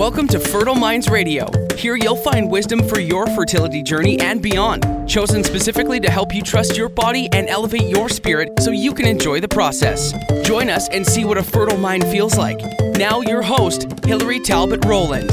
Welcome to Fertile Minds Radio. Here you'll find wisdom for your fertility journey and beyond, chosen specifically to help you trust your body and elevate your spirit so you can enjoy the process. Join us and see what a fertile mind feels like. Now, your host, Hillary Talbot Rowland.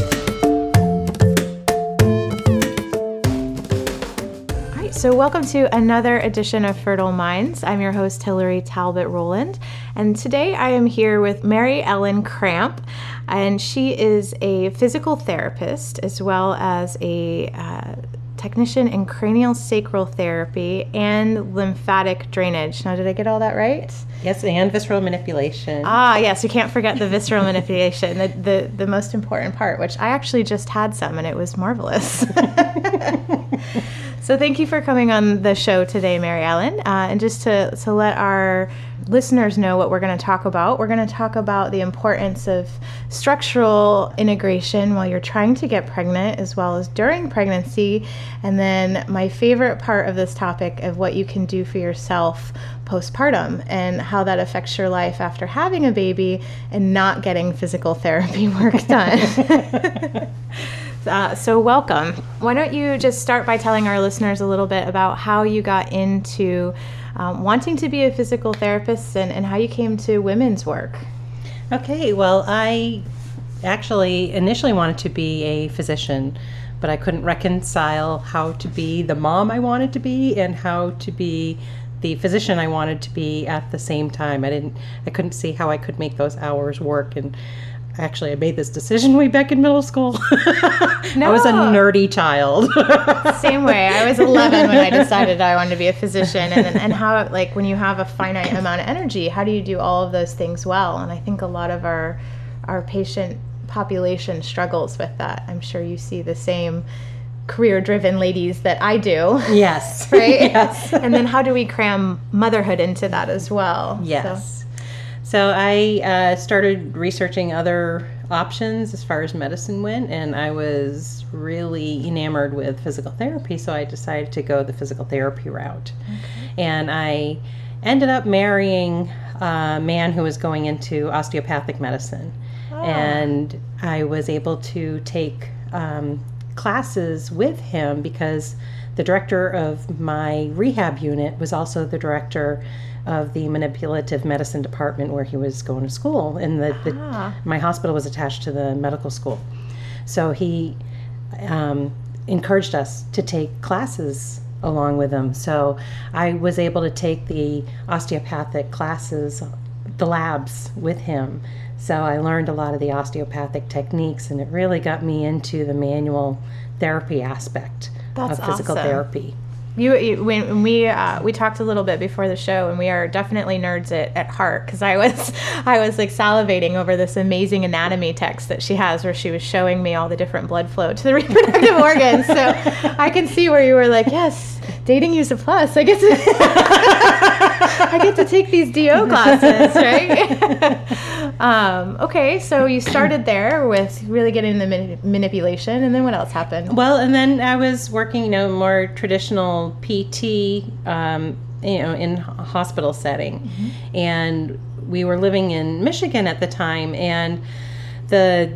So welcome to another edition of Fertile Minds. I'm your host, Hillary Talbot Rowland, and today I am here with Mary Ellen Kramp and she is a physical therapist as well as a uh, technician in cranial sacral therapy and lymphatic drainage. Now, did I get all that right? Yes, and visceral manipulation. Ah, yes, you can't forget the visceral manipulation, the, the, the most important part, which I actually just had some and it was marvelous. so, thank you for coming on the show today, Mary Ellen. Uh, and just to, to let our listeners know what we're going to talk about. We're going to talk about the importance of structural integration while you're trying to get pregnant, as well as during pregnancy. And then, my favorite part of this topic of what you can do for yourself postpartum and how that affects your life after having a baby and not getting physical therapy work done. Uh, so, welcome. Why don't you just start by telling our listeners a little bit about how you got into um, wanting to be a physical therapist and, and how you came to women's work. Okay, well, I actually initially wanted to be a physician, but I couldn't reconcile how to be the mom I wanted to be and how to be the physician I wanted to be at the same time. I didn't I couldn't see how I could make those hours work and actually I made this decision way back in middle school. no. I was a nerdy child. Same way. I was 11 when I decided I wanted to be a physician and and how like when you have a finite amount of energy, how do you do all of those things well? And I think a lot of our our patient population struggles with that. I'm sure you see the same career driven ladies that I do. Yes. right? yes. and then how do we cram motherhood into that as well? Yes. So. So I uh, started researching other options as far as medicine went, and I was really enamored with physical therapy, so I decided to go the physical therapy route. Okay. And I ended up marrying a man who was going into osteopathic medicine. Oh. And I was able to take um, classes with him because the director of my rehab unit was also the director of the manipulative medicine department where he was going to school, and the, the ah. my hospital was attached to the medical school. So he um, encouraged us to take classes along with him. So I was able to take the osteopathic classes, the labs with him. So I learned a lot of the osteopathic techniques, and it really got me into the manual therapy aspect That's of physical awesome. therapy. You, you when we uh, we talked a little bit before the show, and we are definitely nerds at, at heart because I was I was like salivating over this amazing anatomy text that she has, where she was showing me all the different blood flow to the reproductive organs. So I can see where you were like, yes, dating you's a plus. I to I get to take these DO classes, right? um, okay, so you started there with really getting the man- manipulation, and then what else happened? Well, and then I was working, you know, more traditional PT, um, you know, in hospital setting, mm-hmm. and we were living in Michigan at the time, and the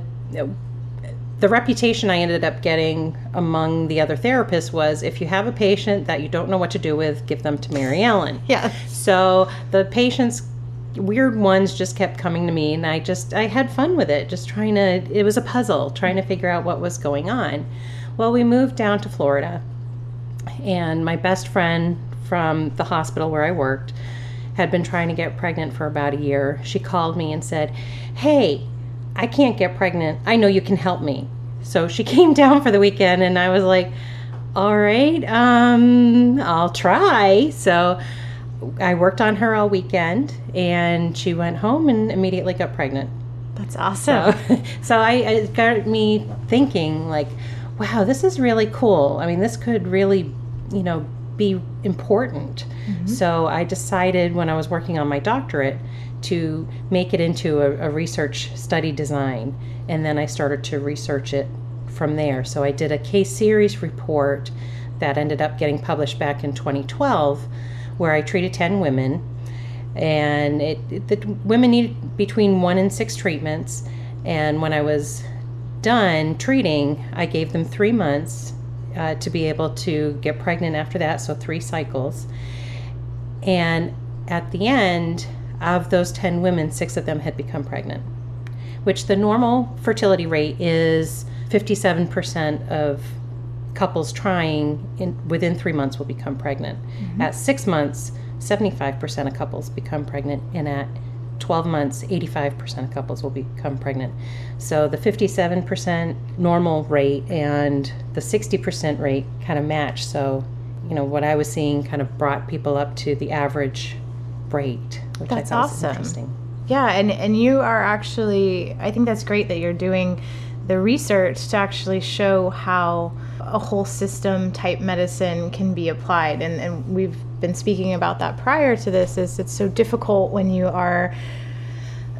the reputation I ended up getting among the other therapists was if you have a patient that you don't know what to do with, give them to Mary Ellen. Yeah. So the patients weird ones just kept coming to me and I just I had fun with it, just trying to it was a puzzle, trying to figure out what was going on. Well, we moved down to Florida and my best friend from the hospital where I worked had been trying to get pregnant for about a year. She called me and said, Hey, I can't get pregnant. I know you can help me. So she came down for the weekend, and I was like, All right, um, I'll try. So I worked on her all weekend, and she went home and immediately got pregnant. That's awesome. So, so I, it got me thinking, like, wow, this is really cool. I mean, this could really, you know, be important. Mm-hmm. So I decided when I was working on my doctorate to make it into a, a, research study design. And then I started to research it from there. So I did a case series report that ended up getting published back in 2012 where I treated 10 women. And it, it the women needed between one and six treatments. And when I was done treating, I gave them three months uh, to be able to get pregnant after that, so three cycles. And at the end of those 10 women, six of them had become pregnant, which the normal fertility rate is 57% of couples trying in, within three months will become pregnant. Mm-hmm. At six months, 75% of couples become pregnant, and at 12 months, 85% of couples will become pregnant. So the 57% normal rate and the 60% rate kind of match. So, you know, what I was seeing kind of brought people up to the average rate, which that's awesome. interesting. Yeah, and, and you are actually, I think that's great that you're doing the research to actually show how a whole system type medicine can be applied. And, and we've been speaking about that prior to this is it's so difficult when you are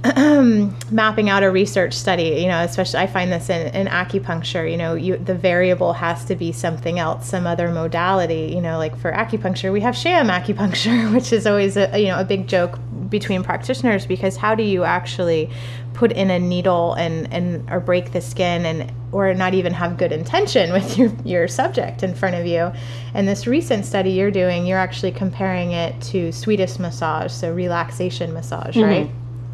mapping out a research study you know especially i find this in, in acupuncture you know you the variable has to be something else some other modality you know like for acupuncture we have sham acupuncture which is always a you know a big joke between practitioners because how do you actually put in a needle and and or break the skin and or not even have good intention with your your subject in front of you and this recent study you're doing you're actually comparing it to Swedish massage so relaxation massage mm-hmm. right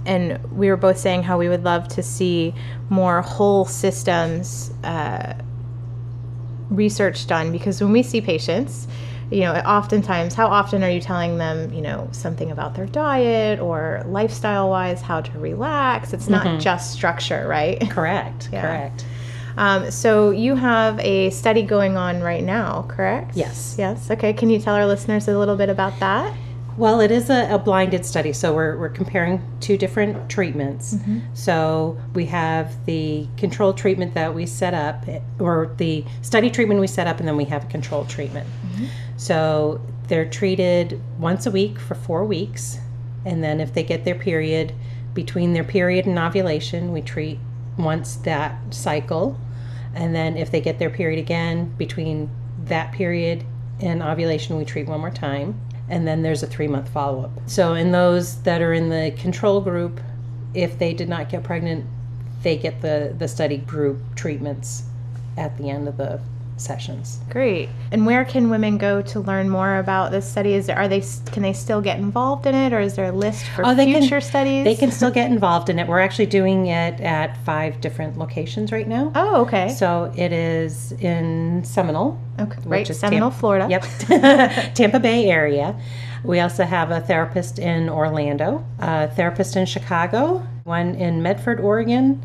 and we were both saying how we would love to see more whole systems uh, research done because when we see patients you know oftentimes how often are you telling them you know something about their diet or lifestyle wise how to relax? It's not mm-hmm. just structure right? Correct yeah. correct. Um, so you have a study going on right now correct? Yes. Yes? Okay can you tell our listeners a little bit about that well, it is a, a, blinded study, so we're, we're comparing two different treatments. Mm-hmm. So we have the control treatment that we set up, or the study treatment we set up, and then we have a control treatment. Mm-hmm. So they're treated once a week for four weeks, and then if they get their period, between their period and ovulation, we treat once that cycle. And then if they get their period again, between that period and ovulation, we treat one more time and then there's a three month follow up. So, in those that are in the control group, if they did not get pregnant, they get the, the study group treatments at the end of the sessions. Great. And where can women go to learn more about this study? Is there, are they can they still get involved in it, or is there a list for oh, future can, studies? They can still get involved in it. We're actually doing it at five different locations right now. Oh, okay. So it is in Seminole. Okay, right, Seminole, Tam- Florida. Yep, Tampa Bay area. We also have a therapist in Orlando, a therapist in Chicago, one in Medford, Oregon,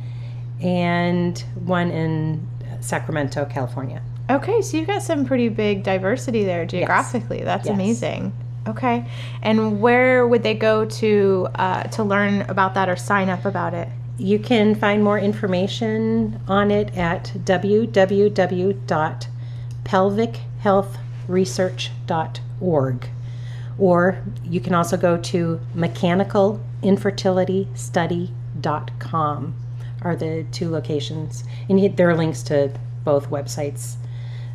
and one in Sacramento, California. Okay, so you've got some pretty big diversity there geographically. Yes. That's yes. amazing. Okay, and where would they go to uh, to learn about that or sign up about it? You can find more information on it at www.pelvichealthresearch.org. Or you can also go to mechanicalinfertilitystudy.com are the two locations. And there are links to both websites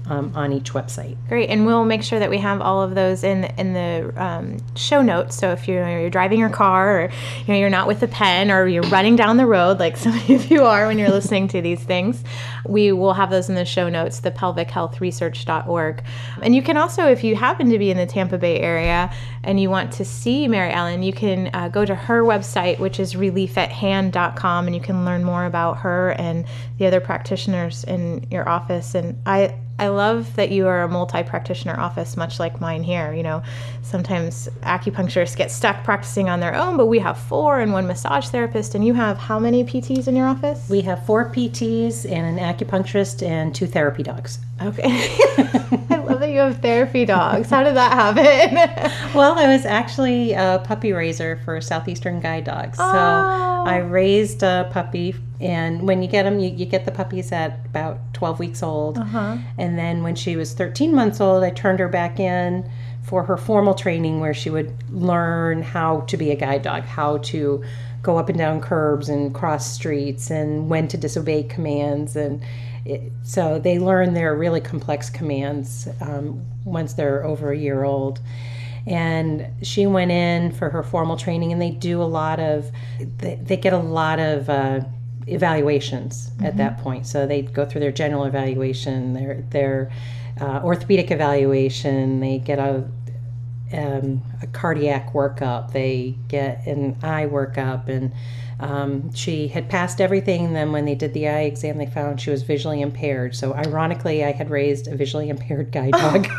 um, on each website. Great, and we'll make sure that we have all of those in in the um, show notes. So if you're, you're driving your car, or you know you're not with a pen, or you're running down the road like some of you are when you're listening to these things, we will have those in the show notes. The pelvichealthresearch.org, and you can also, if you happen to be in the Tampa Bay area and you want to see Mary Ellen, you can uh, go to her website, which is reliefathand.com, and you can learn more about her and the other practitioners in your office. And I I love that you are a multi practitioner office, much like mine here. You know, sometimes acupuncturists get stuck practicing on their own, but we have four and one massage therapist. And you have how many PTs in your office? We have four PTs and an acupuncturist and two therapy dogs. Okay. I love that you have therapy dogs. How did that happen? well, I was actually a puppy raiser for Southeastern Guide Dogs. Oh. So I raised a puppy and when you get them you, you get the puppies at about 12 weeks old. Uh-huh. and then when she was 13 months old i turned her back in for her formal training where she would learn how to be a guide dog how to go up and down curbs and cross streets and when to disobey commands. And it, so they learn their really complex commands um, once they're over a year old. And she went in for her formal training and they do a lot of they, they get a lot of uh, evaluations at that point. So they go through their general evaluation, their their uh, orthopedic evaluation. They get a um, a cardiac workup. They get an eye workup, and um, she had passed everything. Then when they did the eye exam, they found she was visually impaired. So ironically, I had raised a visually impaired guide dog.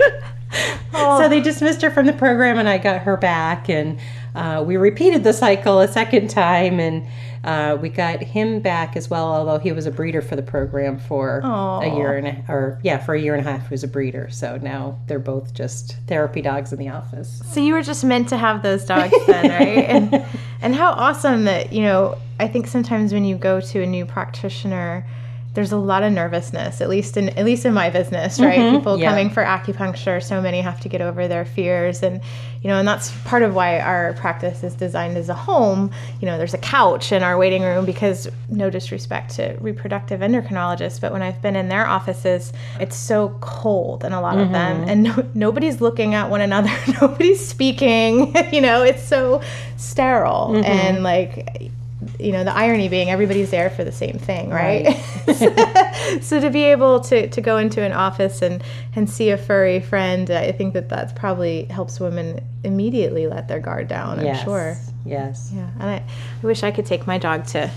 So they dismissed her from the program, and I got her back, and uh, we repeated the cycle a second time, and uh, we got him back as well. Although he was a breeder for the program for a year and a, or yeah, for a year and a half, he was a breeder. So now they're both just therapy dogs in the office. So you were just meant to have those dogs then, right? And and how awesome that you know. I think sometimes when you go to a new practitioner, there's a lot of nervousness. At least in at least in my business, right? Mm-hmm. People yeah. coming for acupuncture, so many have to get over their fears, and you know, and that's part of why our practice is designed as a home. You know, there's a couch in our waiting room because no disrespect to reproductive endocrinologists, but when I've been in their offices, it's so cold in a lot of them, mm-hmm. and no, nobody's looking at one another, nobody's speaking. you know, it's so sterile mm-hmm. and like you know the irony being everybody's there for the same thing right, so to be able to, to go into an office and and see a furry friend i think that that's probably helps women immediately let their guard down i'm yes. sure. Yes. yeah and I, I wish i could take my dog to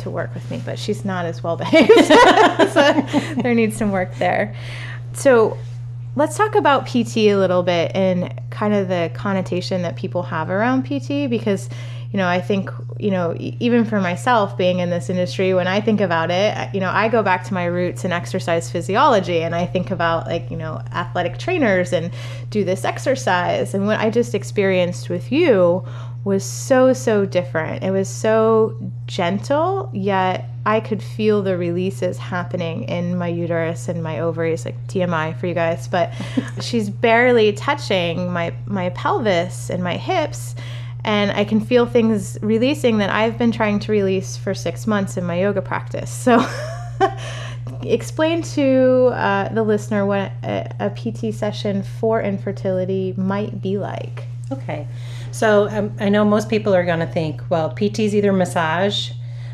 to work with me but she's not as well behaved. So there needs some work there. So let's talk about pt a little bit and kind of the connotation that people have around pt because you know i think you know even for myself being in this industry when i think about it you know i go back to my roots in exercise physiology and i think about like you know athletic trainers and do this exercise. And what i just experienced with you was so so different. It was so gentle yet i could feel the releases happening in my uterus and my ovaries like tmi for you guys. But she's barely touching my my pelvis and my hips and I can feel things releasing that I've been trying to release for six months in my yoga practice. So, explain to uh, the listener what a, a PT session for infertility might be like. Okay. So um, I know most people are going to think, well, PT is either massage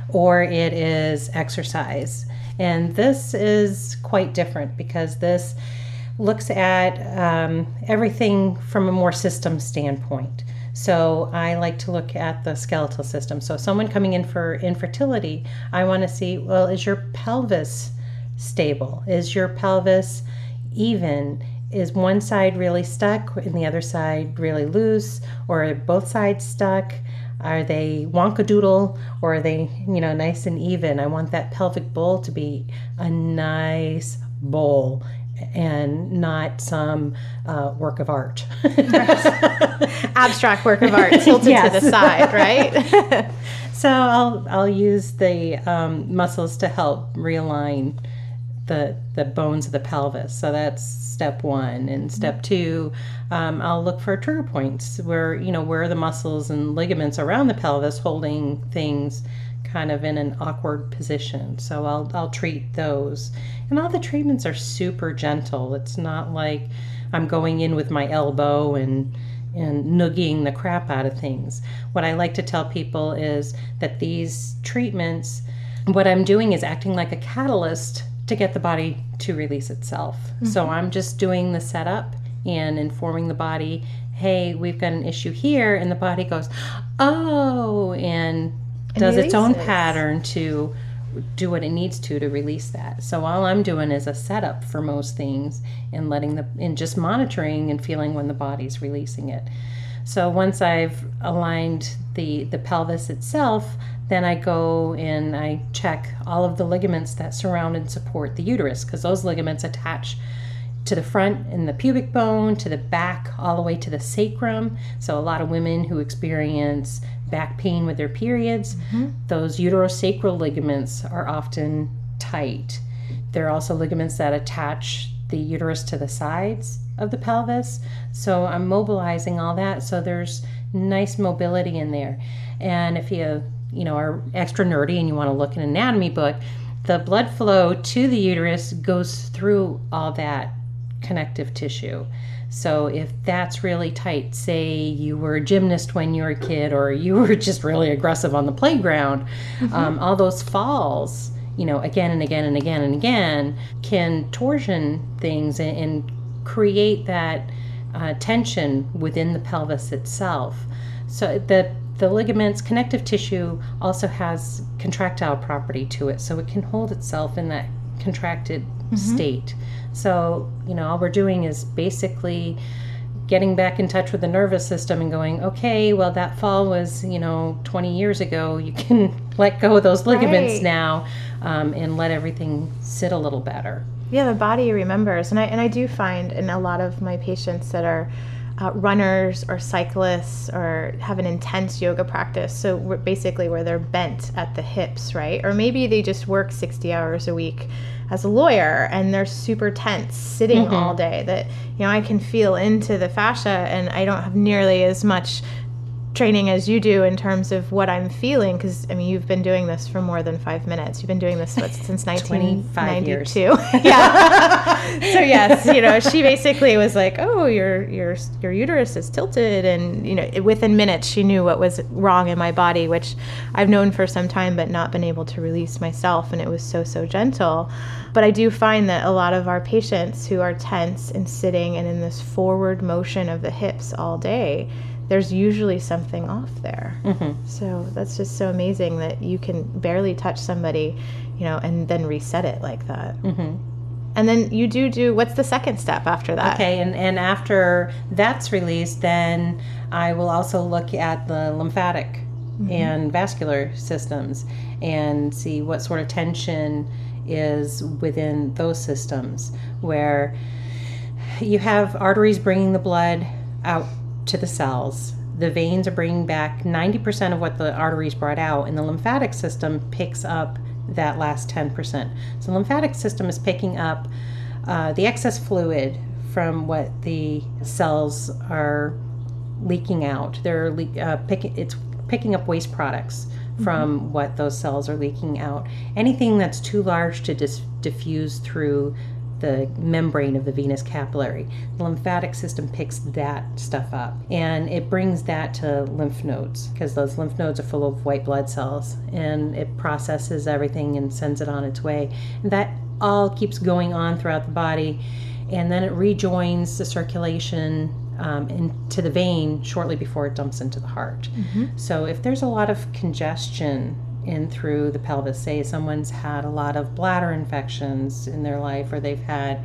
or it is exercise. And this is quite different because this looks at um, everything from a more system standpoint. So I like to look at the skeletal system. So someone coming in for infertility, I want to see, well, is your pelvis stable? Is your pelvis even? Is one side really stuck and the other side really loose? Or are both sides stuck? Are they wonkadoodle or are they, you know, nice and even? I want that pelvic bowl to be a nice bowl and not some uh, work of art. Abstract work of art tilted to Yes. the side, right? So I'll I'll use the um, muscles to help realign the the bones of the pelvis. So that's step one. And step two, um, I'll look for trigger points where you know where are the muscles and ligaments around the pelvis holding things kind of in an awkward position. So I'll I'll treat those. And all the treatments are super gentle. It's not like I'm going in with my elbow and and noogie the crap out of things. What I like to tell people is that these treatments, what I'm doing is acting like a catalyst to get the body to release itself. Mm-hmm. So I'm just doing the setup and informing the body, hey, we've got an issue here. And the body goes, oh, and does its own pattern to do what it needs to to release that. So all I'm doing is a setup for most things and letting the and just monitoring and feeling when the body's releasing it. So once I've aligned the the pelvis itself, then I go and I check all of the ligaments that surround and support the uterus because those ligaments attach to the front and the pubic bone, to the back, all the way to the sacrum. So, a lot of women who experience back pain with their periods, mm-hmm. those uterosacral ligaments are often tight. There are also ligaments that attach the uterus to the sides of the pelvis. So, I'm mobilizing all that. So, there's nice mobility in there. And if you, you know, are extra nerdy and you want to look in an anatomy book, the blood flow to the uterus goes through all that connective tissue. So if that's really tight, say you were a gymnast when you were a kid, or you were just really aggressive on the playground, um, all those falls, you know, again and again and again and again, can torsion things and, and create that uh, tension within the pelvis itself. So the the ligaments connective tissue also has contractile property to it so it can hold itself in that contracted state so you know all we're doing is basically getting back in touch with the nervous system and going okay well that fall was you know 20 years ago you can let go of those ligaments Right. now um, and let everything sit a little better Yeah, the body remembers, and I and I do find in a lot of my patients that are uh, runners or cyclists or have an intense yoga practice. So basically where they're bent at the hips, right? Or maybe they just work sixty hours a week as a lawyer and they're super tense sitting mm-hmm. all day. That you know I can feel into the fascia, and I don't have nearly as much training as you do in terms of what I'm feeling because I mean you've been doing this for more than five minutes. You've been doing this what, since 25 years. 1992. yeah. so yes, you know she basically was like, oh your your your uterus is tilted, and you know within minutes she knew what was wrong in my body, which I've known for some time but not been able to release myself, and it was so so gentle. But I do find that a lot of our patients who are tense and sitting and in this forward motion of the hips all day there's usually something off there. So that's just so amazing that you can barely touch somebody, you know, and then reset it like that. Mm-hmm. And then you do do what's the second step after that? Okay, and, and after that's released, then I will also look at the lymphatic and vascular systems and see what sort of tension is within those systems where you have arteries bringing the blood out to the cells. The veins are bringing back 90% of what the arteries brought out, and the lymphatic system picks up that last 10%. So, the lymphatic system is picking up uh, the excess fluid from what the cells are leaking out. They're le- uh, picking it's picking up waste products from what those cells are leaking out. Anything that's too large to dis- diffuse through the membrane of the venous capillary. The lymphatic system picks that stuff up and it brings that to lymph nodes because those lymph nodes are full of white blood cells and it processes everything and sends it on its way. And that all keeps going on throughout the body and then it rejoins the circulation um, into the vein shortly before it dumps into the heart. So if there's a lot of congestion in through the pelvis, say someone's had a lot of bladder infections in their life, or they've had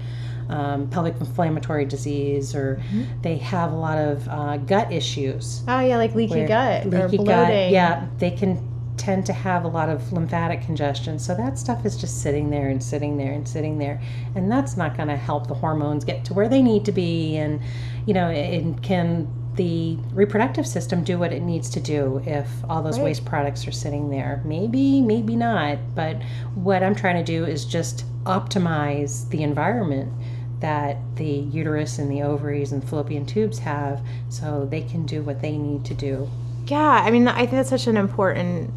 um, pelvic inflammatory disease, or they have a lot of uh, gut issues, Oh yeah, like leaky gut or leaky bloating. gut, yeah, they can tend to have a lot of lymphatic congestion. So that stuff is just sitting there and sitting there and sitting there, and that's not going to help the hormones get to where they need to be. And you know, it can the reproductive system do what it needs to do if all those Right. waste products are sitting there? Maybe, maybe not. But what I'm trying to do is just optimize the environment that the uterus and the ovaries and fallopian tubes have so they can do what they need to do. Yeah, I mean, I think that's such an important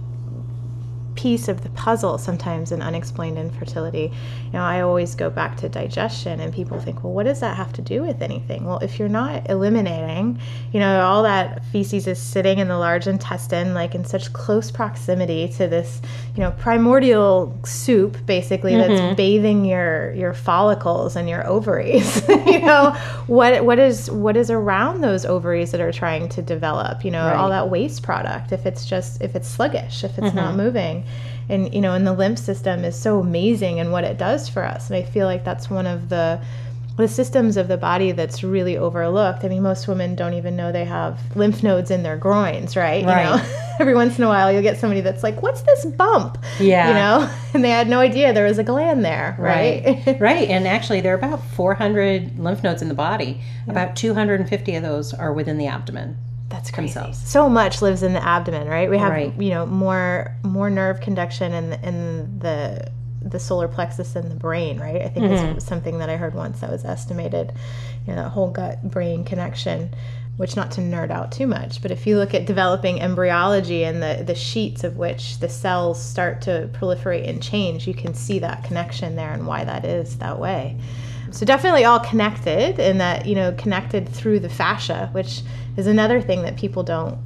piece of the puzzle sometimes in unexplained infertility. You know, I always go back to digestion, and people think, well, what does that have to do with anything? Well, if you're not eliminating, you know, all that feces is sitting in the large intestine, like in such close proximity to this, you know, primordial soup, basically, that's mm-hmm. bathing your your follicles and your ovaries. you know, what what is what is around those ovaries that are trying to develop? You know, all that waste product. If it's just if it's sluggish, if it's not mm-hmm. moving, and you know, and the lymph system is so amazing and what it does for us. And I feel like that's one of the the systems of the body that's really overlooked. I mean, most women don't even know they have lymph nodes in their groins, right? Right. You know, every once in a while you'll get somebody that's like, "What's this bump?" Yeah. You know, and they had no idea there was a gland there, right? right. And actually, there are about 400 lymph nodes in the body. About 250 of those are within the abdomen. That's crazy. themselves. So much lives in the abdomen, right? We have, Right. you know, more more nerve conduction in the, in the the solar plexus and the brain, right? I think mm-hmm. it's something that I heard once that was estimated, you know, that whole gut brain connection. Which not to nerd out too much, but if you look at developing embryology and the, the sheets of which the cells start to proliferate and change, you can see that connection there and why that is that way. So definitely all connected and that, you know, connected through the fascia, which is another thing that people don't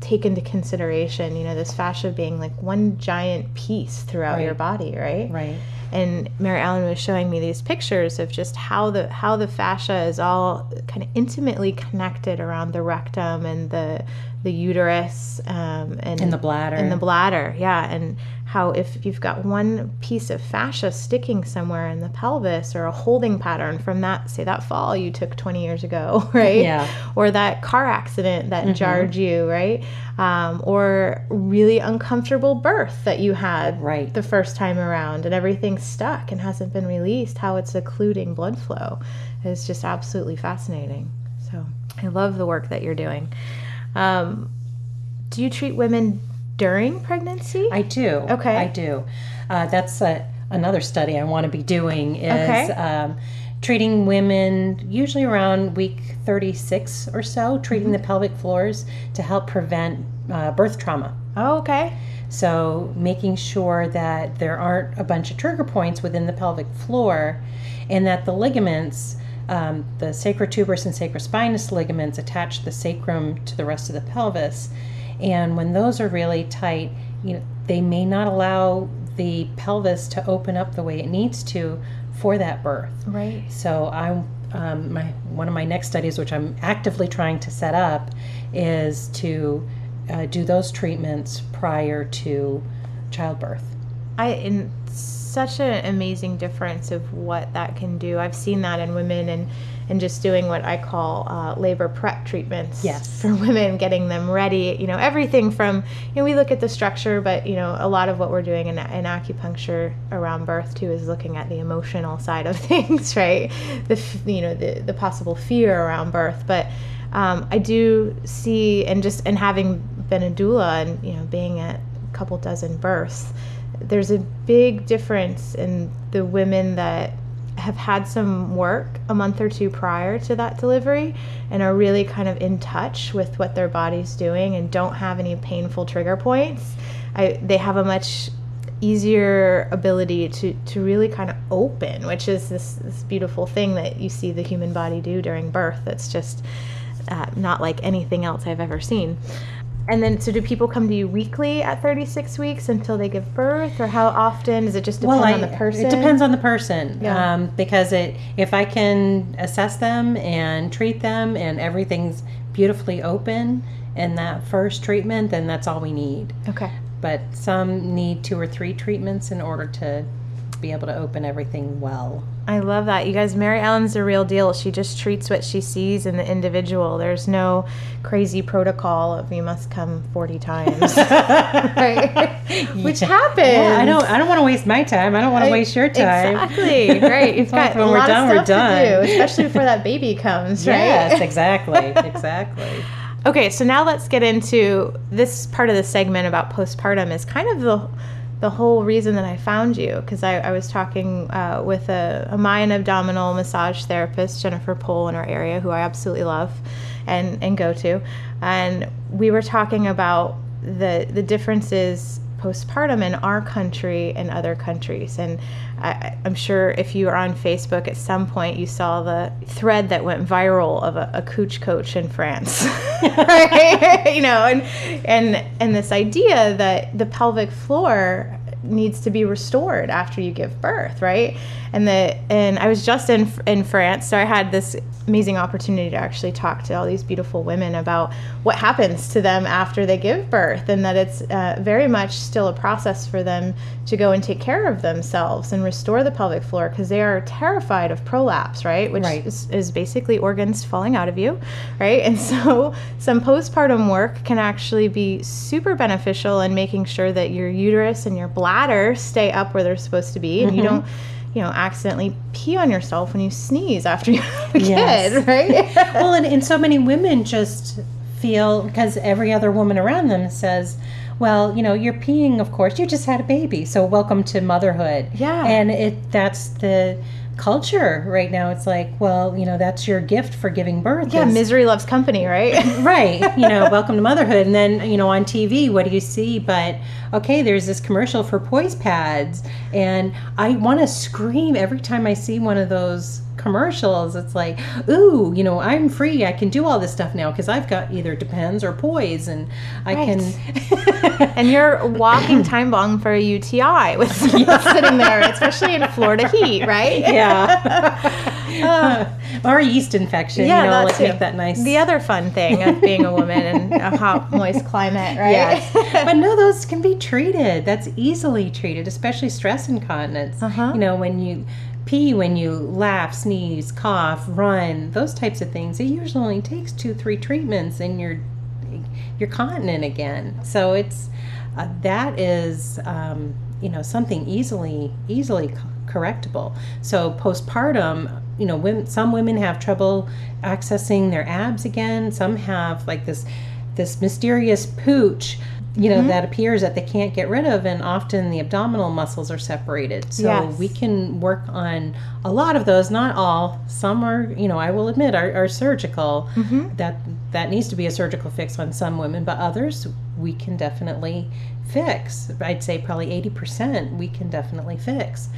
take into consideration, you know, this fascia being like one giant piece throughout right. your body, right? Right. And Mary Ellen was showing me these pictures of just how the how the fascia is all kind of intimately connected around the rectum and the the uterus um, and in the bladder. and the bladder, yeah, and how if you've got one piece of fascia sticking somewhere in the pelvis or a holding pattern from that say that fall you took 20 years ago right? Yeah. Or that car accident that mm-hmm. jarred you right? Um, or really uncomfortable birth that you had right. the first time around and everything's stuck and hasn't been released how it's occluding blood flow is just absolutely fascinating. So i love the work that you're doing. Um, do you treat women during pregnancy? I do. Okay. I do. Uh, that's a, another study I want to be doing is okay. um, treating women usually around week 36 or so, treating mm-hmm. the pelvic floors to help prevent uh, birth trauma. Oh, okay. So making sure that there aren't a bunch of trigger points within the pelvic floor and that the ligaments um, the sacrotuberous and sacrospinous ligaments attach the sacrum to the rest of the pelvis and when those are really tight, you know, they may not allow the pelvis to open up the way it needs to for that birth. Right. So I um, my one of my next studies, which I'm actively trying to set up, is to uh, do those treatments prior to childbirth. I in such an amazing difference of what that can do. I've seen that in women and and just doing what I call uh, labor prep treatments yes. for women, getting them ready. You know, everything from, you know, we look at the structure, but, you know, a lot of what we're doing in, in acupuncture around birth too is looking at the emotional side of things, right? The, you know, the, the possible fear around birth. But um, I do see, and just, and having been a doula and, you know, being at a couple dozen births, there's a big difference in the women that have had some work a month or two prior to that delivery and are really kind of in touch with what their body's doing and don't have any painful trigger points, I, they have a much easier ability to, to really kind of open, which is this, this beautiful thing that you see the human body do during birth. That's just uh, not like anything else I've ever seen. And then, so do people come to you weekly at 36 weeks until they give birth, or how often? Does it just depend well, I, on the person? It depends on the person. Yeah. Um, because it, if I can assess them and treat them, and everything's beautifully open in that first treatment, then that's all we need. Okay. But some need two or three treatments in order to be able to open everything well. I love that. You guys, Mary Ellen's the real deal. She just treats what she sees in the individual. There's no crazy protocol of you must come 40 times. right? Which happens. Yeah, I don't I don't want to waste my time. I don't want to waste your time. Exactly. Right. You've got when a lot done, of stuff to do, especially before that baby comes, right? Yes, exactly. Exactly. okay, so now let's get into this part of the segment about postpartum is kind of the the whole reason that I found you because I, I, was talking uh, with a, a, Mayan abdominal massage therapist, Jennifer Pohl, in our area, who I absolutely love and, and go to. And we were talking about the, the differences postpartum in our country and other countries. And I, am sure if you are on Facebook at some point, you saw the thread that went viral of a, a cooch coach in France, right? you know, and and and this idea that the pelvic floor needs to be restored after you give birth, right? And the and I was just in in France, so I had this amazing opportunity to actually talk to all these beautiful women about what happens to them after they give birth, and that it's uh, very much still a process for them to go and take care of themselves and restore the pelvic floor because they are terrified of prolapse, right? Which right. Is, is basically organs falling out of you, right? And so some postpartum work can actually be super beneficial in making sure that your uterus and your bladder stay up where they're supposed to be, and mm-hmm. you don't you know, accidentally pee on yourself when you sneeze after you have a yes. kid, right? well, and, and so many women just feel because every other woman around them says, well, you know, you're peeing, of course. You just had a baby, so welcome to motherhood. Yeah. And it that's the culture right now. It's like, well, you know, that's your gift for giving birth. Yeah, is- misery loves company, right? right you know welcome to motherhood and then you know on tv what do you see but okay there's this commercial for poise pads and i want to scream every time i see one of those commercials it's like ooh you know i'm free i can do all this stuff now because i've got either depends or poise and i can and you're walking time bomb for a UTI with sitting there, especially in Florida heat, right? yeah or a yeast infection Yeah, you know that like make that nice The other fun thing of being a woman in a hot, moist climate, right? Yes. but no, those can be treated. That's easily treated, especially stress incontinence. Uh-huh. You know, when you pee, when you laugh, sneeze, cough, run, those types of things. It usually only takes two, three treatments and you're you're continent again. So it's uh, that is um, you know something easily easily correctable. So postpartum, you know, women, some women have trouble accessing their abs again. Some have like this this mysterious pooch you know mm-hmm. that appears that they can't get rid of and often the abdominal muscles are separated. So Yes. we can work on a lot of those not all. Some are you know i will admit are, are surgical. Mm-hmm. That that needs to be a surgical fix on some women but others we can definitely fix. I'd say probably 80% we can definitely fix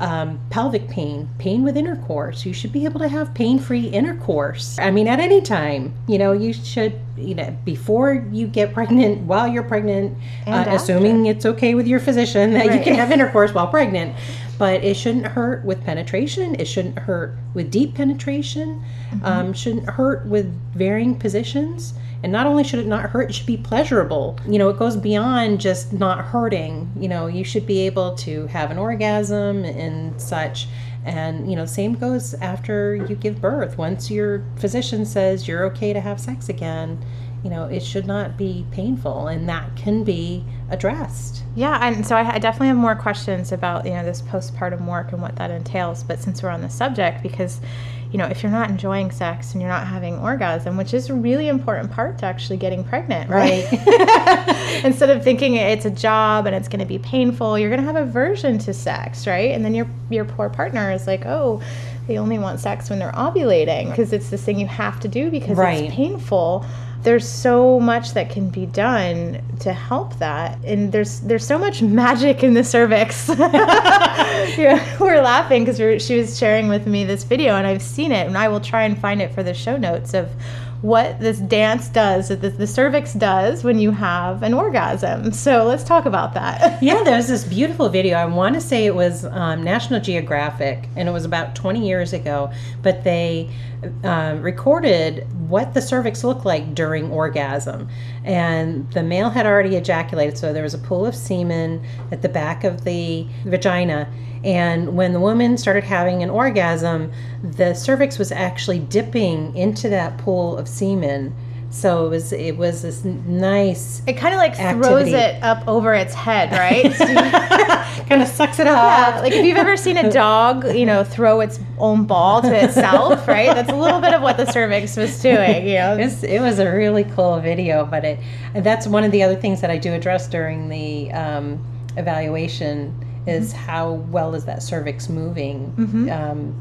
um, pelvic pain, pain with intercourse. You should be able to have pain free intercourse. I mean, at any time, you know, you should, you know, before you get pregnant, while you're pregnant, uh, assuming it's okay with your physician that you can have intercourse while pregnant. But it shouldn't hurt with penetration. It shouldn't hurt with deep penetration. Um, shouldn't hurt with varying positions. And not only should it not hurt, it should be pleasurable. You know, it goes beyond just not hurting. You know, you should be able to have an orgasm and such. And, you know, same goes after you give birth. Once your physician says you're okay to have sex again, you know, it should not be painful. And that can be addressed. Yeah, and so I, I definitely have more questions about you know this postpartum work and what that entails. But since we're on the subject, because you know if you're not enjoying sex and you're not having orgasm, which is a really important part to actually getting pregnant, right? Instead of thinking it's a job and it's going to be painful, you're going to have aversion to sex, right? And then your your poor partner is like, oh. They only want sex when they're ovulating because it's this thing you have to do because Right. it's painful there's so much that can be done to help that and there's there's so much magic in the cervix. Yeah, we're laughing because she was sharing with me this video and i've seen it and i will try and find it for the show notes of what this dance does that the, the cervix does when you have an orgasm so let's talk about that yeah, there's this beautiful video. I want to say it was um, National Geographic, and it was about 20 years ago. But they uh, recorded what the cervix looked like during orgasm, and the male had already ejaculated, so there was a pool of semen at the back of the vagina. And when the woman started having an orgasm, the cervix was actually dipping into that pool of semen. So it was it was this nice it kind of like throws it up over its head right kind of sucks it up. Yeah, like if you've ever seen a dog, you know, throw its own ball to itself, right? That's a little bit of what the cervix was doing, you know. It was, it was a really cool video, but it that's one of the other things that I do address during the um, evaluation is how well is that cervix moving um,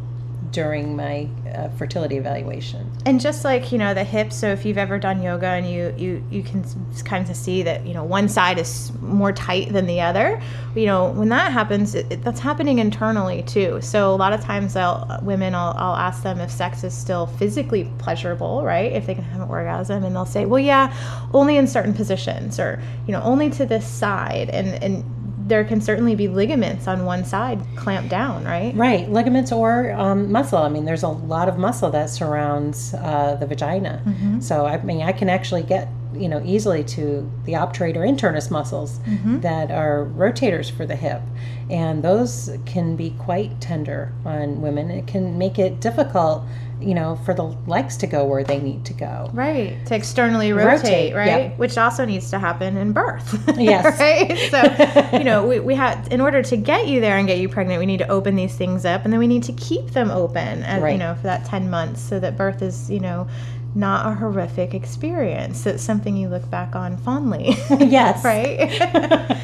during my uh, fertility evaluation. And just like you know the hips, so if you've ever done yoga and you you you can kind of see that you know one side is more tight than the other, you know when that happens, it, it- that's happening internally too. So a lot of times, I'll women, I'll, I'll ask them if sex is still physically pleasurable, right? If they can have an orgasm, and they'll say, well, yeah, only in certain positions, or you know, only to this side, and and there can certainly be ligaments on one side clamped down, right? Right, ligaments or um, muscle. I mean, there's a lot of muscle that surrounds uh, the vagina. So I mean, I can actually get you know easily to the obturator internus muscles that are rotators for the hip, and those can be quite tender on women. It can make it difficult, you know, for the legs to go where they need to go. Right. To externally rotate, Rotate, right? yep. Which also needs to happen in birth. Yes. right? So, you know, we, we have, in order to get you there and get you pregnant, we need to open these things up and then we need to keep them open, at, you know, for that 10 months so that birth is, you know, not a horrific experience. It's something you look back on fondly. yes. right?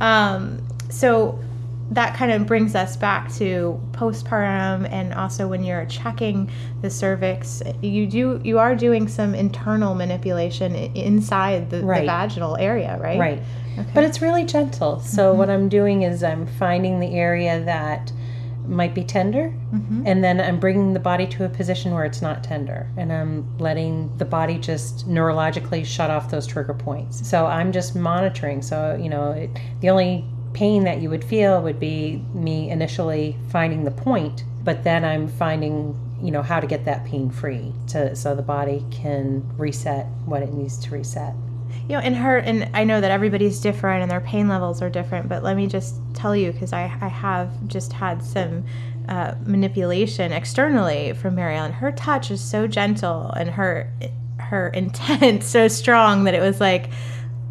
um, so that kind of brings us back to postpartum and also when you're checking the cervix you do you are doing some internal manipulation inside the, right. the vaginal area right right okay. but it's really gentle so mm-hmm. what i'm doing is i'm finding the area that might be tender mm-hmm. and then i'm bringing the body to a position where it's not tender and i'm letting the body just neurologically shut off those trigger points so i'm just monitoring so you know it, the only pain that you would feel would be me initially finding the point, but then I'm finding, you know, how to get that pain free to so the body can reset what it needs to reset. You know, and her and I know that everybody's different and their pain levels are different, but let me just tell you because I, I have just had some uh, manipulation externally from Mary Ellen. Her touch is so gentle and her her intent so strong that it was like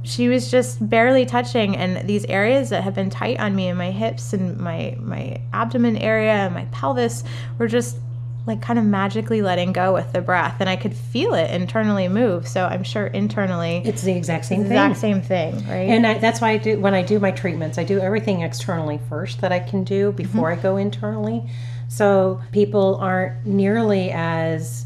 she was just barely touching and these areas that have been tight on me and my hips and my my abdomen area and my pelvis were just like kind of magically letting go with the breath and I could feel it internally move. So I'm sure internally it's the exact same thing. Exact same thing, right? And I, that's why I do when I do my treatments, I do everything externally first that I can do before mm-hmm. I go internally. So people aren't nearly as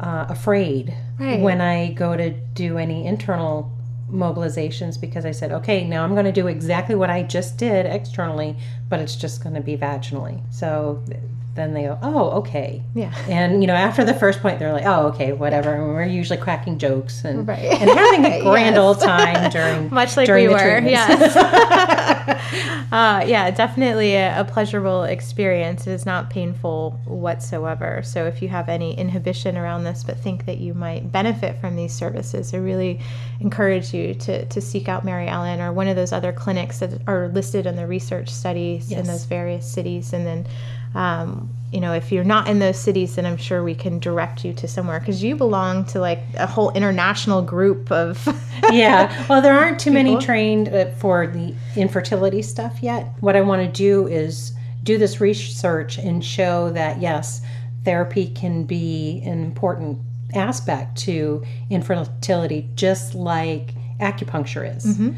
uh, afraid right. when I go to do any internal mobilizations because I said, okay, now I'm going to do exactly what I just did externally, but it's just going to be vaginally. So then they go, oh, okay. Yeah. And, you know, after the first point, they're like, oh, okay, whatever. And we're usually cracking jokes and, right. and having a grand yes. old time during Much like during we were, yes. uh, yeah, definitely a, a, pleasurable experience. It is not painful whatsoever. So if you have any inhibition around this, but think that you might benefit from these services, I really encourage you to, to seek out Mary Ellen or one of those other clinics that are listed in the research studies yes. in those various cities. And then um, you know, if you're not in those cities, then I'm sure we can direct you to somewhere because you belong to like a whole international group of. yeah, well, there aren't too people. many trained uh, for the infertility stuff yet. What I want to do is do this research and show that yes, therapy can be an important aspect to infertility, just like acupuncture is. Mm-hmm.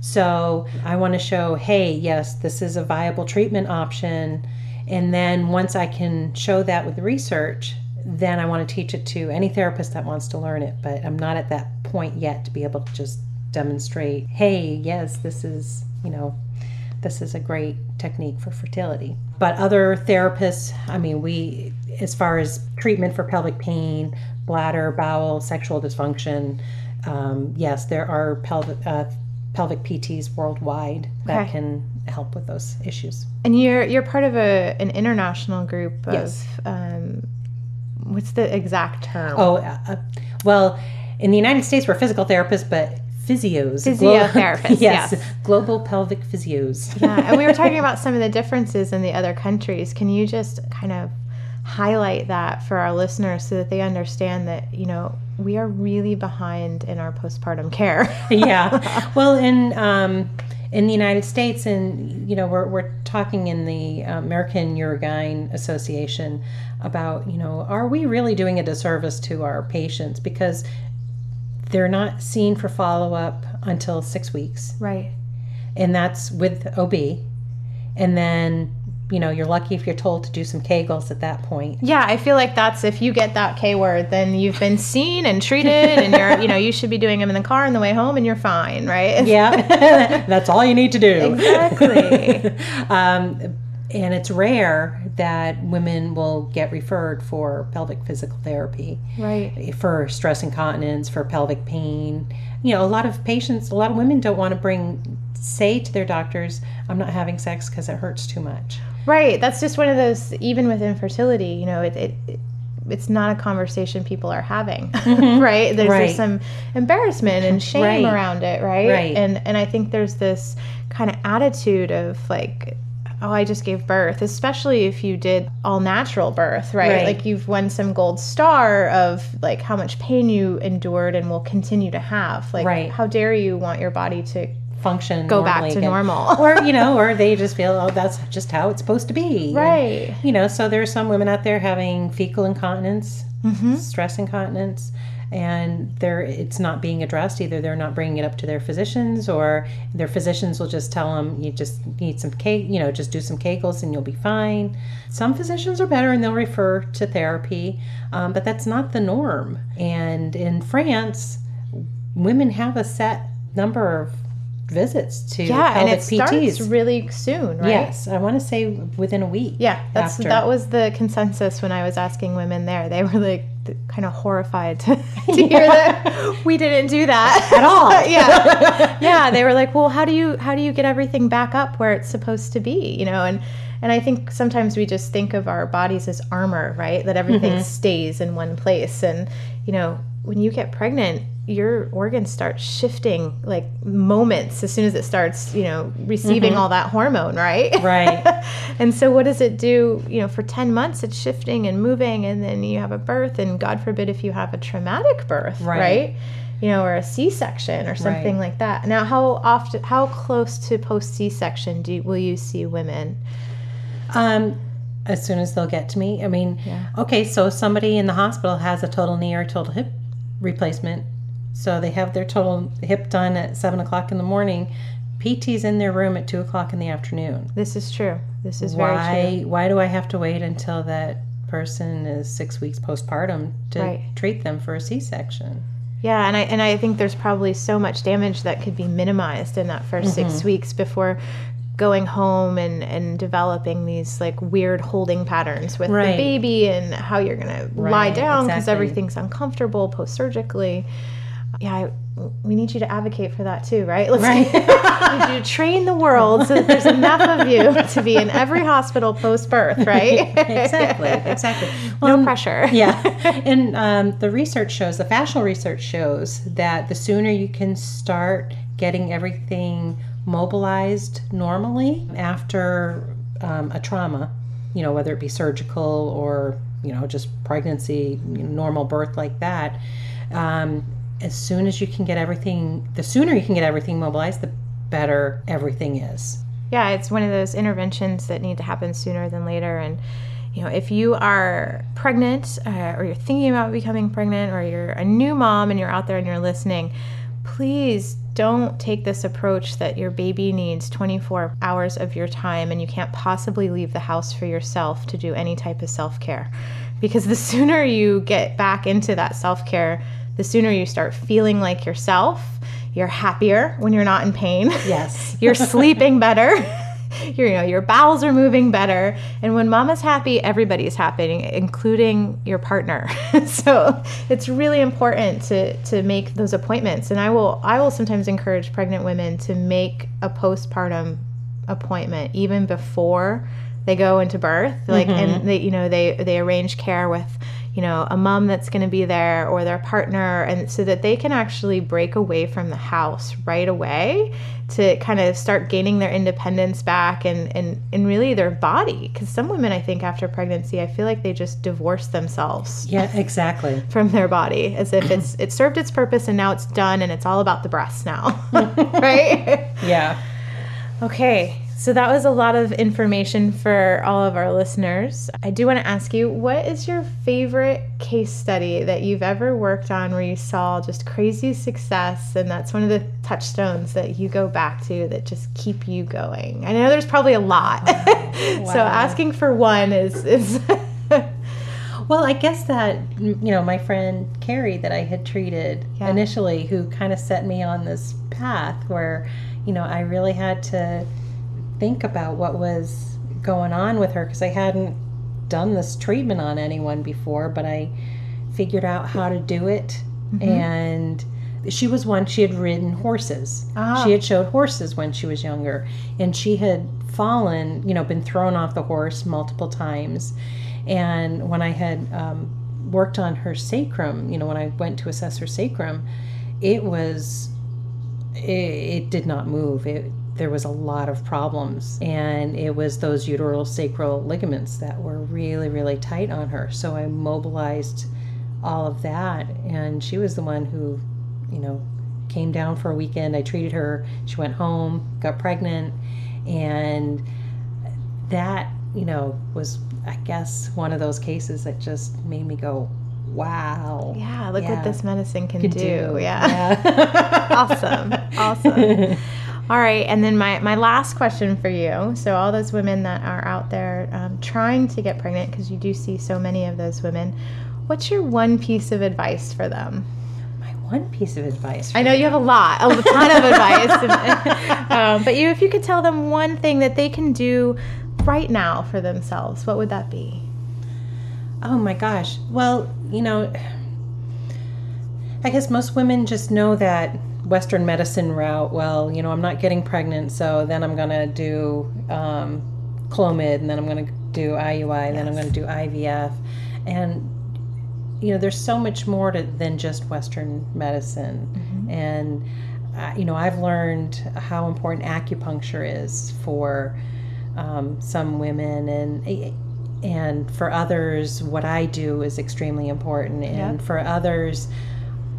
So I want to show, hey, yes, this is a viable treatment option and then once I can show that with research, then I want to teach it to any therapist that wants to learn it. But I'm not at that point yet to be able to just demonstrate, hey, yes, this is, you know, this is a great technique for fertility. But other therapists, I mean, we, as far as treatment for pelvic pain, bladder, bowel, sexual dysfunction, um, yes, there are pelvic, uh, pelvic PTs worldwide that okay. can help with those issues. And you're you're part of a an international group of yes. um, what's the exact term? Oh, uh, uh, well, in the United States we're physical therapists, but physios. Physiotherapists, yes, yes. Global pelvic physios. yeah, and we were talking about some of the differences in the other countries. Can you just kind of highlight that for our listeners so that they understand that, you know, we are really behind in our postpartum care. yeah. Well, in um, in the United States, and you know, we're we're talking in the American Urogyne Association about, you know, are we really doing a disservice to our patients? Because they're not seen for follow up until six weeks, right? And that's with OB, and then you know, you're lucky if you're told to do some Kegels at that point. Yeah, I feel like that's if you get that K word, then you've been seen and treated, and you're, you know, you should be doing them in the car on the way home, and you're fine, right? Yeah, that's all you need to do. Exactly. um, and it's rare that women will get referred for pelvic physical therapy, right? For stress incontinence, for pelvic pain. You know, a lot of patients, a lot of women don't want to bring say to their doctors, "I'm not having sex because it hurts too much." Right. That's just one of those, even with infertility, you know, it, it, it it's not a conversation people are having, mm-hmm. right? There's, right. there's some embarrassment and shame right. around it, right? Right. And and I think there's this kind of attitude of like, oh, I just gave birth, especially if you did all natural birth, right? Like you've won some gold star of like how much pain you endured and will continue to have. Like, how dare you want your body to function go back to again. normal. or you know or they just feel oh that's just how it's supposed to be. Right. and, you know so there's some women out there having fecal incontinence mm-hmm. stress incontinence and they're it's not being addressed. Either they're not bringing it up to their physicians or their physicians will just tell them you just need some cake you know just do some kegels and you'll be fine. Some physicians are better and they'll refer to therapy um, but that's not the norm. And in france women have a set number of visits to yeah and it starts really soon right Yes, I want to say within a week. yeah that's after. that was the consensus when i was asking women there they were like kind of horrified to, to hear that we didn't do that At all. yeah yeah they were like well how do you how do you get everything back up where it's supposed to be you know and and i think sometimes we just think of our bodies as armor right that everything Mm-hmm. stays in one place and you know when you get pregnant your organs start shifting like moments as soon as it starts you know receiving all that hormone right Mm-hmm. Right. and so what does it do you know for 10 months it's shifting and moving and then you have a birth and god forbid if you have a traumatic birth Right. right, you know or a c-section or something Right. like that now how often how close to post c-section do you, will you see women Um, as soon as they'll get to me. I mean, Yeah. okay, so somebody in the hospital has a total knee or total hip replacement. So they have their total hip done at seven o'clock in the morning. PT's in their room at two o'clock in the afternoon. this is true this is very Why? true Why do I have to wait until that person is six weeks postpartum to Right. treat them for a C-section? Yeah, and I and I think there's probably so much damage that could be minimized in that 1st Mm-hmm. six weeks before going home and and developing these like weird holding patterns with Right. the baby and how you're gonna lie down because exactly. everything's uncomfortable post surgically. Yeah, I, we need you to advocate for that too, right? Let's Right. need you to train the world so that there's enough of you to be in every hospital post birth, right? exactly, exactly. no pressure. yeah and um, the research shows the fascial research shows that the sooner you can start getting everything mobilized normally after um, a trauma you know whether it be surgical or you know just pregnancy you know, normal birth like that um, as soon as you can get everything the sooner you can get everything mobilized the better everything is yeah, it's one of those interventions that need to happen sooner than later. And, you know, if you are pregnant uh, or you're thinking about becoming pregnant or you're a new mom and you're out there and you're listening, please don't take this approach that your baby needs 24 hours of your time and you can't possibly leave the house for yourself to do any type of self care. Because the sooner you get back into that self care, the sooner you start feeling like yourself. You're happier when you're not in pain. yes. You're sleeping better. Your, you know your bowels are moving better. And when mama's happy everybody's happy including your partner. So it's really important to to make those appointments. And i will i will sometimes encourage pregnant women to make a postpartum appointment even before they go into birth. Like and mm-hmm. they you know they they arrange care with you know a mom that's going to be there or their partner and so that they can actually break away from the house right away to kind of start gaining their independence back and and, and really their body. Because some women i think after pregnancy i feel like they just divorce themselves yeah exactly. from their body as if it's it served its purpose and now it's done and it's all about the breasts now right? Yeah. Okay, so that was a lot of information for all of our listeners. I do want to ask you what is your favorite case study that you've ever worked on where you saw just crazy success and that's one of the touchstones that you go back to that just keep you going? I know there's probably a lot. so Wow. asking for one is is Well, I guess that you know my friend Carrie that I had treated Yeah. initially, who kind of set me on this path where, you know, I really had to think about what was going on with her because I hadn't done this treatment on anyone before, but I figured out how to do it, and she was one she had ridden horses. Ah. She had showed horses when she was younger, and she had fallen, you know, been thrown off the horse multiple times. And when I had um, worked on her sacrum, you know, when I went to assess her sacrum, it was, it, it did not move. It, there was a lot of problems, and it was those uterosacral ligaments that were really, really tight on her. So I mobilized all of that, and she was the one who, you know, came down for a weekend. I treated her. She went home, got pregnant, and that, you know, was, I guess, one of those cases that just made me go, wow. Yeah, look what this medicine can Could do. do. Yeah. Yeah. awesome. Awesome. All right, and then my, my last question for you. So, all those women that are out there um, trying to get pregnant, because you do see so many of those women, what's your one piece of advice for them? My one piece of advice. I know you have a lot, a ton of advice, um, but you, if you could tell them one thing that they can do right now for themselves, what would that be? Oh my gosh. Well, you know, I guess most women just know that Western medicine route. Well, you know, I'm not getting pregnant, so then I'm going to do um, Clomid, and then I'm going to do IUI, and then I'm going to do IVF. And, you know, there's so much more to, than just Western medicine. And, uh, you know, I've learned how important acupuncture is for um, some women, and and for others, what I do is extremely important. And for others,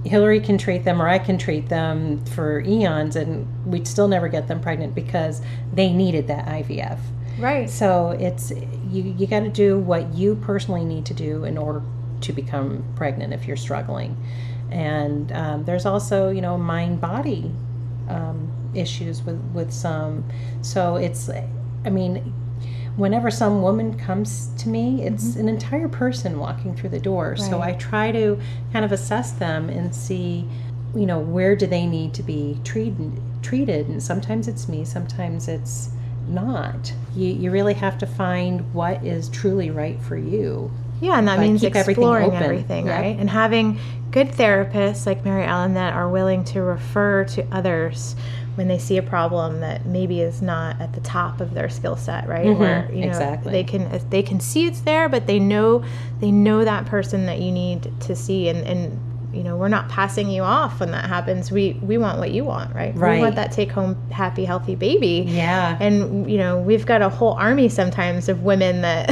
Hillary can treat them or I can treat them for eons, and we'd still never get them pregnant because they needed that IVF. Right. So it's you, you got to do what you personally need to do in order to become pregnant if you're struggling. And um, there's also, you know, mind body um, issues with, with some. So it's, I mean, whenever some woman comes to me, it's mm-hmm. an entire person walking through the door. So I try to kind of assess them and see, you know, where do they need to be treated treated and sometimes it's me, sometimes it's not. You you really have to find what is truly right for you. Yeah, and that But means keep everything exploring open. everything, right? And having good therapists like Mary Ellen that are willing to refer to others when they see a problem that maybe is not at the top of their skill set, right? Mhm, Where you know exactly. they can they can see it's there, but they know they know that person that you need to see, and and you know we're not passing you off when that happens. We we want what you want, right? Right. We want that take home happy healthy baby Yeah. and you know we've got a whole army sometimes of women that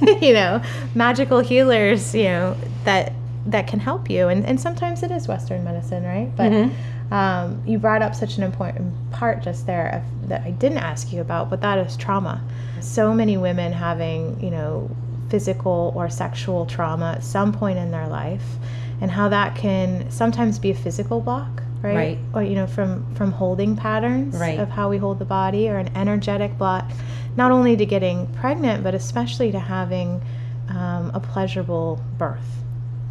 you know magical healers you know that that can help you and, and sometimes it is western medicine right but um, you brought up such an important part just there of, that i didn't ask you about but that is trauma so many women having you know physical or sexual trauma at some point in their life and how that can sometimes be a physical block right, Right. or you know from from holding patterns Right. of how we hold the body or an energetic block not only to getting pregnant but especially to having um, a pleasurable birth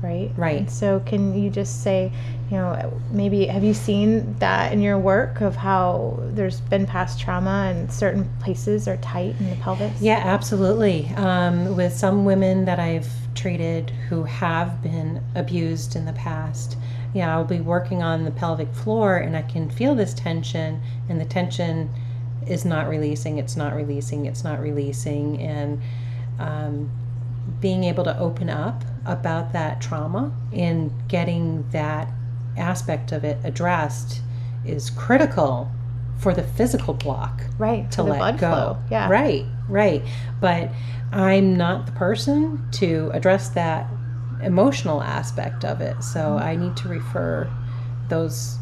right Right. And so can you just say you know maybe have you seen that in your work of how there's been past trauma and certain places are tight in the pelvis Yeah, absolutely. Um, with some women that I've treated who have been abused in the past, yeah, I'll be working on the pelvic floor and I can feel this tension, and the tension is not releasing, it's not releasing, it's not releasing. And um, being able to open up about that trauma and getting that aspect of it addressed is critical for the physical block right to let go. flow yeah Right, right. But I'm not the person to address that emotional aspect of it. So Mm-hmm. I need to refer those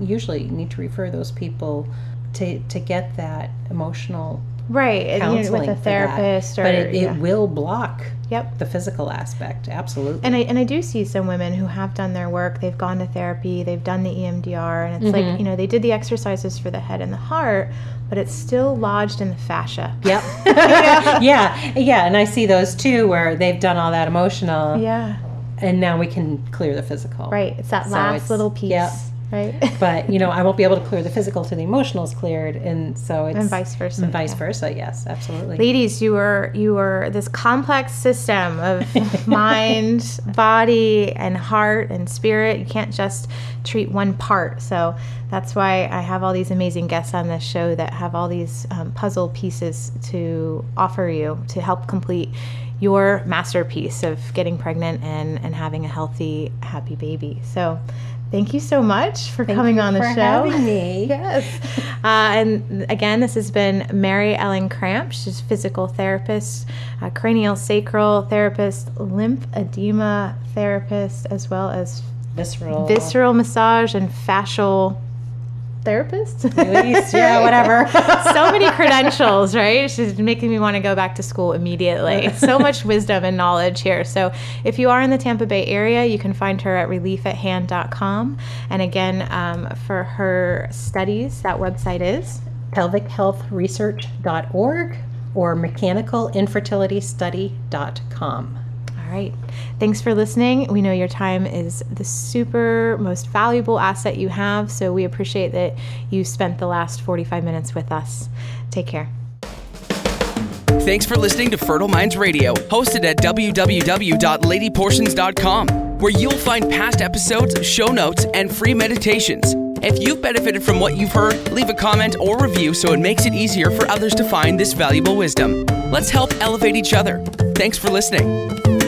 usually need to refer those people to to get that emotional right and, you know, with a therapist or but it, it yeah. will block yep. the physical aspect absolutely. And I, and I do see some women who have done their work they've gone to therapy they've done the emdr and it's Mm-hmm. like you know they did the exercises for the head and the heart but it's still lodged in the fascia. Yep. Yeah yeah and i see those too where they've done all that emotional yeah. and now we can clear the physical. Right it's that So last it's- little piece. Yep. Right. But you know i won't be able to clear the physical till the emotional is cleared and so it's and vice versa and vice yeah. versa yes absolutely. Ladies you are you are this complex system of mind body and heart and spirit. You can't just treat one part. So that's why i have all these amazing guests on this show that have all these um, puzzle pieces to offer you to help complete your masterpiece of getting pregnant and and having a healthy happy baby so thank you so much for Thank coming on the for show having me. yes. Uh, and again, this has been Mary Ellen Kramp. She's a physical therapist, cranial sacral therapist, lymphedema therapist, as well as visceral visceral massage and fascial therapist. At least, yeah, whatever. so many credentials, right? She's making me want to go back to school immediately. So much wisdom and knowledge here. So if you are in the Tampa Bay area, you can find her at reliefathand.com. And again, um, for her studies, that website is pelvichealthresearch.org or mechanicalinfertilitystudy.com. Right. Thanks for listening. We know your time is the super most valuable asset you have, so we appreciate that you spent the last 45 minutes with us. Take care. Thanks for listening to Fertile Minds Radio, hosted at www.ladyportions.com, where you'll find past episodes, show notes, and free meditations. If you've benefited from what you've heard, leave a comment or review so it makes it easier for others to find this valuable wisdom. Let's help elevate each other. Thanks for listening.